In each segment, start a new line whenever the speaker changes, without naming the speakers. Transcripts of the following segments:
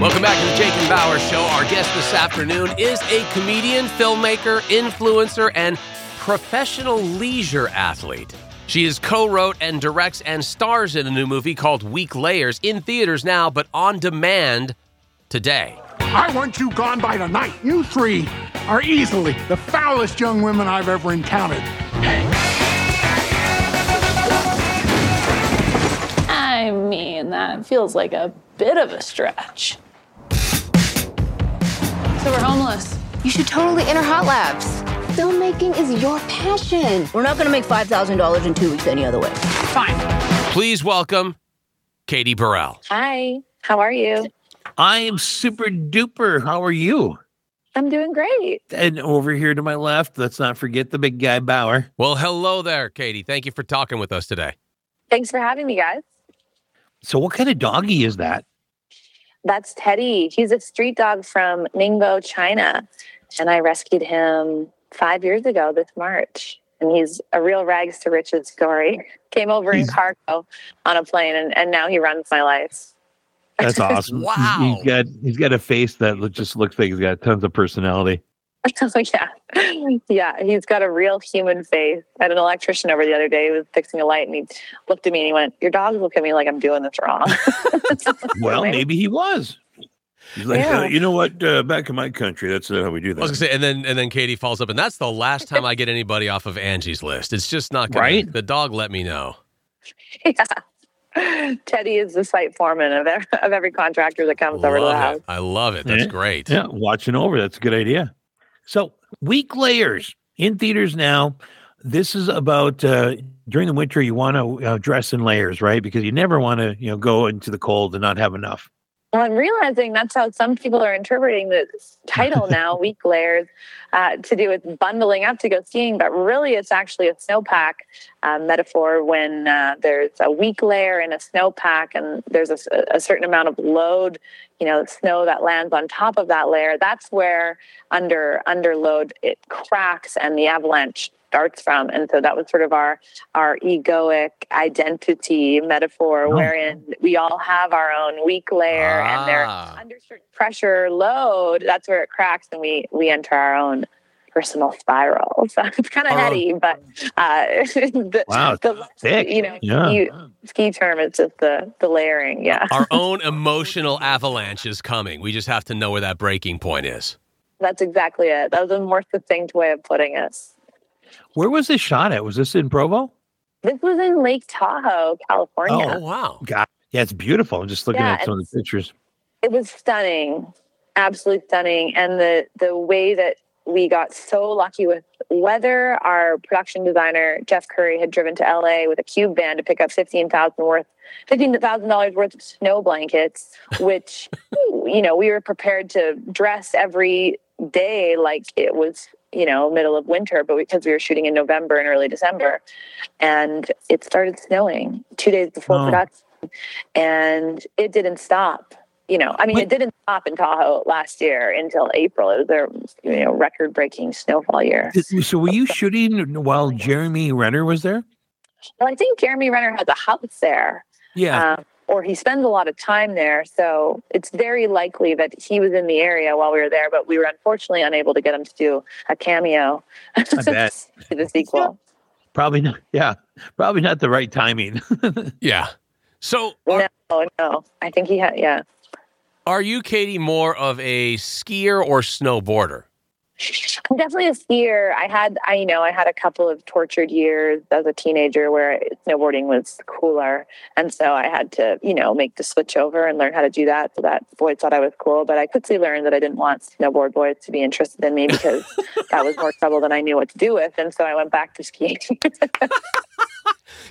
Welcome back to the Jake and Bower Show. Our guest this afternoon is a comedian, filmmaker, influencer, and professional leisure athlete. She is co-wrote and directs and stars in a new movie called Weak Layers in theaters now, but on demand today.
I want you gone by tonight. You three are easily the foulest young women I've ever encountered.
I mean, that feels like a bit of a stretch. So we're homeless.
You should totally enter Hot Laps. Filmmaking is your passion.
We're not going to make $5,000 in two weeks any other way.
Fine.
Please welcome Katie Burrell.
Hi, how are you?
I am super duper. How are you?
I'm doing great.
And over here to my left, let's not forget the big guy Bower.
Well, hello there, Katie. Thank you for talking with us today.
Thanks for having me, guys.
So, what kind of doggy is that?
That's Teddy. He's a street dog from Ningbo, China. And I rescued him five years ago this March. And he's a real rags to riches story. Came over in cargo on a plane, and, and now he runs my life.
That's awesome. He's-
Wow.
He's got he's got a face that just looks like he's got tons of personality.
Oh, yeah. Yeah, he's got a real human face. I had an electrician over the other day who was fixing a light, and he looked at me and he went, Your dogs look at me like I'm doing this wrong.
Well,
Maybe.
maybe he was. He's like,
Yeah.
"Uh, you know what? Uh, back in my country, that's not how we do that.
I was gonna say, and then and then Katie follows up, and that's the last time I get anybody off of Angie's list. It's just not gonna,
Right?
The dog let me know.
yeah. Teddy is the site foreman of every, of every contractor that comes over to the house.
it. I love it. That's
Yeah.
great.
Yeah, watching over. That's a good idea. So, weak layers in theaters now. This is about uh, during the winter. You want to uh, dress in layers, right? Because you never want to, you know, go into the cold and not have enough.
Well, I'm realizing that's how some people are interpreting the title now, weak layers, uh, to do with bundling up to go skiing. But really, it's actually a snowpack uh, metaphor when uh, there's a weak layer in a snowpack and there's a, a certain amount of load, you know, snow that lands on top of that layer. That's where under under load it cracks and the avalanche starts from. And so that was sort of our our egoic identity metaphor,
Oh.
wherein we all have our own weak layer and they're
Ah.
under certain pressure load, that's where it cracks and we we enter our own personal spiral. So it's kind of
own-
heady, but uh, the,
Wow,
the
thick.
you know
Yeah.
ski, ski term is just the the layering. Yeah,
Our own emotional avalanche is coming. We just have to know where that breaking point is.
that's exactly it. That was a more succinct way of putting it.
Where was this shot at? Was this in Provo?
This was in Lake Tahoe, California.
Oh wow.
God, yeah, it's beautiful. I'm just looking
Yeah,
at some of the pictures.
it was stunning absolutely stunning and the the way that we got so lucky with weather our production designer jeff curry had driven to la with a cube van to pick up 15000 worth $15000 worth of snow blankets which you know we were prepared to dress every day like it was you know middle of winter but because we were shooting in november and early december and it started snowing two days before
Oh.
production and it didn't stop you know, I mean,
What-
it didn't stop in Tahoe last year until April. It was their, you know, record-breaking snowfall year.
So, were you shooting while Jeremy Renner was there?
Well, I think Jeremy Renner has a house there,
Yeah.
um, or he spends a lot of time there. So it's very likely that he was in the area while we were there, but we were unfortunately unable to get him to do a cameo
I
to the sequel.
Probably not. Yeah. Probably not the right timing.
Yeah. So are,
No, no, I think he had, yeah.
are you, Katie, more of a skier or snowboarder?
I'm definitely a skier. I had, I you know, I had a couple of tortured years as a teenager where snowboarding was cooler, and so I had to, you know, make the switch over and learn how to do that. So that boys thought I was cool, but I quickly learned that I didn't want snowboard boys to be interested in me because that was more trouble than I knew what to do with, and so I went back to skiing.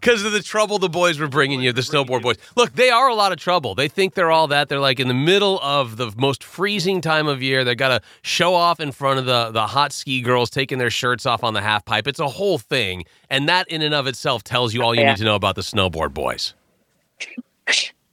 Because of the trouble the boys were bringing you, the snowboard boys. Look, they are a lot of trouble. They think they're all that. They're like in the middle of the most freezing time of year. They got to show off in front of the, the hot ski girls taking their shirts off on the half pipe. It's a whole thing. And that in and of itself tells you all you
Yeah.
need to know about the snowboard boys.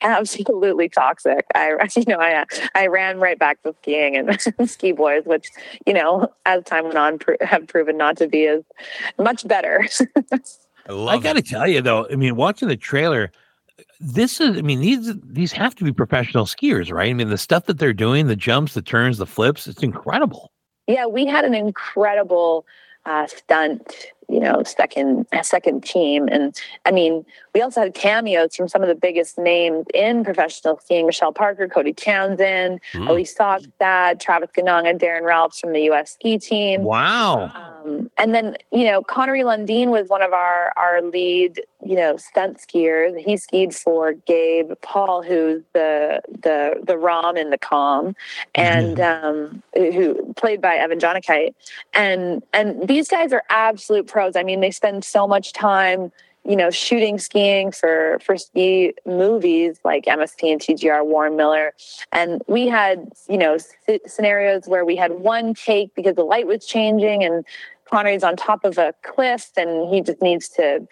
Absolutely toxic. I, you know, I I ran right back to skiing and ski boys, which you know, as time went on, have proven not to be as much better.
I love
I got to tell you though, I mean, watching the trailer, this is, I mean, these these have to be professional skiers, right? I mean, the stuff that they're doing, the jumps, the turns, the flips, it's incredible.
Yeah, we had an incredible uh, stunt you know second second team and i mean we also had cameos from some of the biggest names in professional skiing michelle parker cody townsend mm. elyse Saugstad, travis ganong and daron rahlves from the us ski team
wow
um, and then you know connery lundin was one of our our lead you know stunt skiers he skied for gabe paul who's the the the rom in the com and mm-hmm. um, who played by evan Jonigkeit. and and these guys are absolute pros. I mean, they spend so much time, you know, shooting skiing for for ski movies like MSP and TGR, Warren Miller, and we had, you know, scenarios where we had one take because the light was changing and Connery's on top of a cliff and he just needs to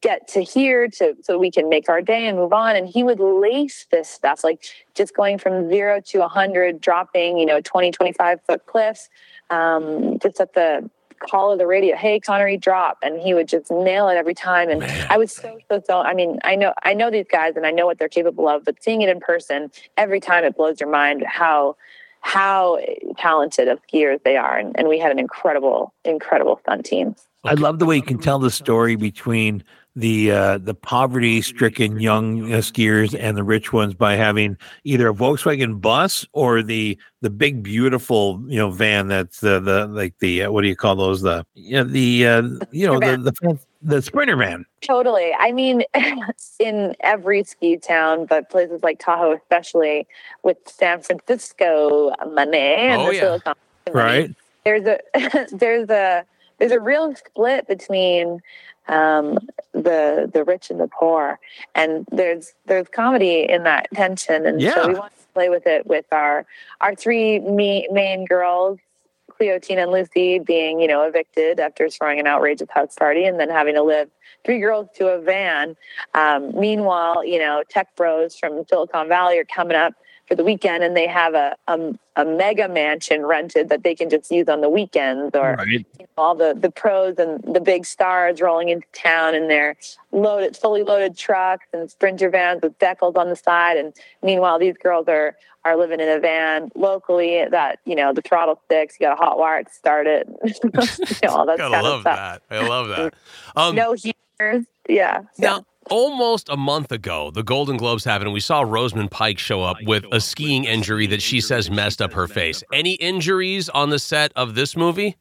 get to here to so we can make our day and move on and he would lace this stuff like just going from zero to 100 dropping you know 20 25 foot cliffs um, just at the call of the radio, "Hey, Connery, drop," and he would just nail it every time. And Man. I was so so so. I mean, I know I know these guys and I know what they're capable of, but seeing it in person every time, it blows your mind how how talented of skiers they are. And, and we had an incredible, incredible fun team.
I love the way you can tell the story between the uh, the poverty stricken young uh, skiers and the rich ones by having either a Volkswagen bus or the the big beautiful you know van that's the the like the uh, what do you call those the you know, the uh, you know the, the the sprinter van.
Totally. I mean, in every ski town, but places like Tahoe, especially with San Francisco money and
oh,
the
yeah. Silicon right.
There's a there's a there's a real split between um, the the rich and the poor, and there's there's comedy in that tension, and
yeah.
so we want to play with it with our our three me, main girls. Cleo, Tina, and Lucy being, you know, evicted after throwing an outrageous house party and then having to live three girls to a van. Um, meanwhile, you know, tech bros from Silicon Valley are coming up for the weekend and they have a, a, a, mega mansion rented that they can just use on the weekends or right. you know, all the, the pros and the big stars rolling into town in their loaded fully loaded trucks and sprinter vans with decals on the side. And meanwhile these girls are are living in a van locally that you know the throttle sticks you got a hot wire to start it you know, all that
Gotta
kind
love
of stuff.
that. I love that.
Um, no heaters. Yeah.
Now almost a month ago, the Golden Globes happened, we saw Rosamund Pike show up with a skiing injury that she says messed up her face. Any injuries on the set of this movie?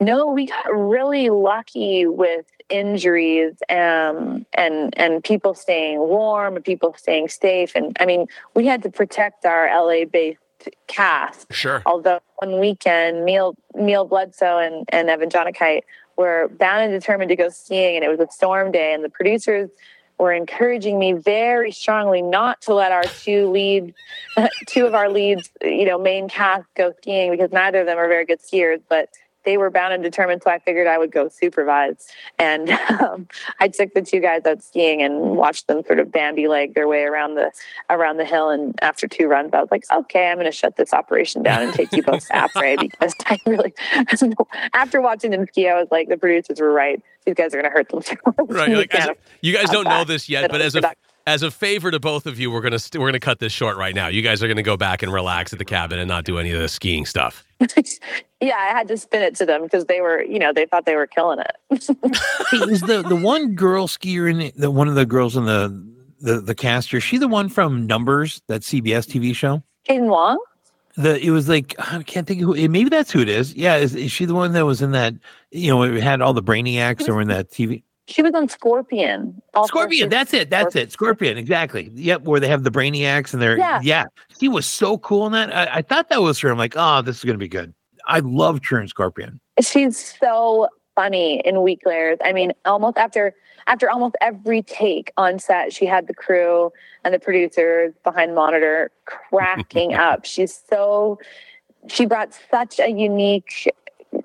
No, we got really lucky with injuries um, and and people staying warm and people staying safe. And I mean, we had to protect our LA based cast.
Sure.
Although one weekend, Neal Neal Bledsoe and, and Evan Jonigkeit were bound and determined to go skiing, and it was a storm day, and the producers were encouraging me very strongly not to let our two leads, two of our leads, you know, main cast go skiing because neither of them are very good skiers, but they were bound and determined, so I figured I would go supervise. And um, I took the two guys out skiing and watched them sort of Bambi leg their way around the around the hill. And after two runs, I was like, okay, I'm going to shut this operation down and take you both to Apres because I really, after watching them ski, I was like, the producers were right. These guys are going to hurt themselves.
Right. Like, a, you guys don't know this yet, but as a as a favor to both of you, we're gonna st- we're gonna cut this short right now. You guys are gonna go back and relax at the cabin and not do any of the skiing stuff.
Yeah, I had to spin it to them because they were, you know, they thought they were killing it.
hey, is the the one girl skier in the, the one of the girls in the the the caster? She the one from Numbers, that CBS TV show?
Jadyn Wong.
The it was like I can't think of who. Maybe that's who it is. Yeah, is, is she the one that was in that? You know, it had all the brainiacs were in that TV.
She was on Scorpion.
Scorpion, that's it. That's Scorpion. it. Scorpion, exactly. Yep, where they have the brainiacs and they're yeah. yeah. She was so cool in that. I, I thought that was her. I'm like, oh, this is gonna be good. I love Churn Scorpion.
She's so funny in Weak Layers. I mean, almost after after almost every take on set, she had the crew and the producers behind the monitor cracking up. She's so she brought such a unique,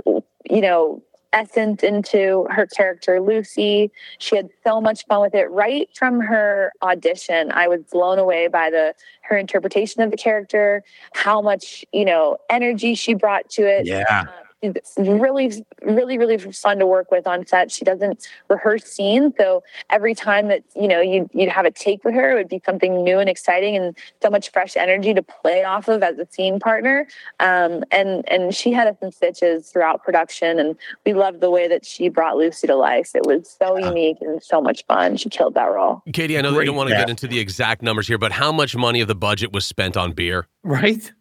you know, essence into her character Lucy. She had so much fun with it right from her audition. I was blown away by the her interpretation of the character, how much, you know, energy she brought to it.
Yeah. Um,
It's really, really, really fun to work with on set. She doesn't rehearse scenes, so every time that you know you you'd have a take with her, it would be something new and exciting, and so much fresh energy to play off of as a scene partner. Um, and and she had us in stitches throughout production, and we loved the way that she brought Lucy to life. It was so unique and so much fun. She killed that role.
Katie, I know that you don't want to get into the exact numbers here, but how much money of the budget was spent on beer?
Right.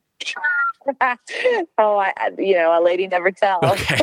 Oh, I, you know, a lady never tells.
Okay.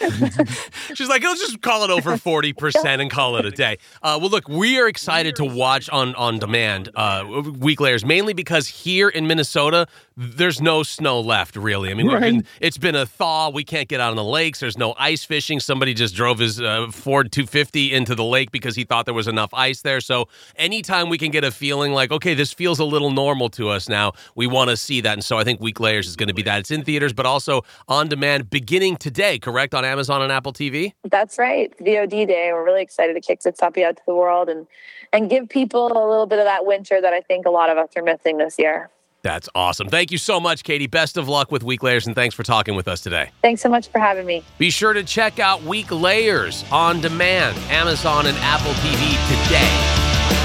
She's like, let's just call it over 40% and call it a day. Uh, well, look, we are excited to watch on, on demand uh, Weak Layers, mainly because here in Minnesota, there's no snow left, really. I mean, right. been, it's been a thaw. We can't get out on the lakes. There's no ice fishing. Somebody just drove his uh, Ford 250 into the lake because he thought there was enough ice there. So anytime we can get a feeling like, okay, this feels a little normal to us now, we want to see that. And so I think Weak Layers is going to be that. It's in theaters, but also on demand beginning today, correct? On Amazon and Apple TV?
That's right. VOD day. We're really excited to kick Zitsapia out to the world and, and give people a little bit of that winter that I think a lot of us are missing this year.
That's awesome. Thank you so much, Katie. Best of luck with Weak Layers, and thanks for talking with us today.
Thanks so much for having me.
Be sure to check out Weak Layers on demand, Amazon and Apple TV today.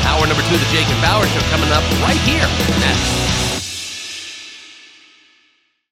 Hour number two of the Jake and Bower Show coming up right here next.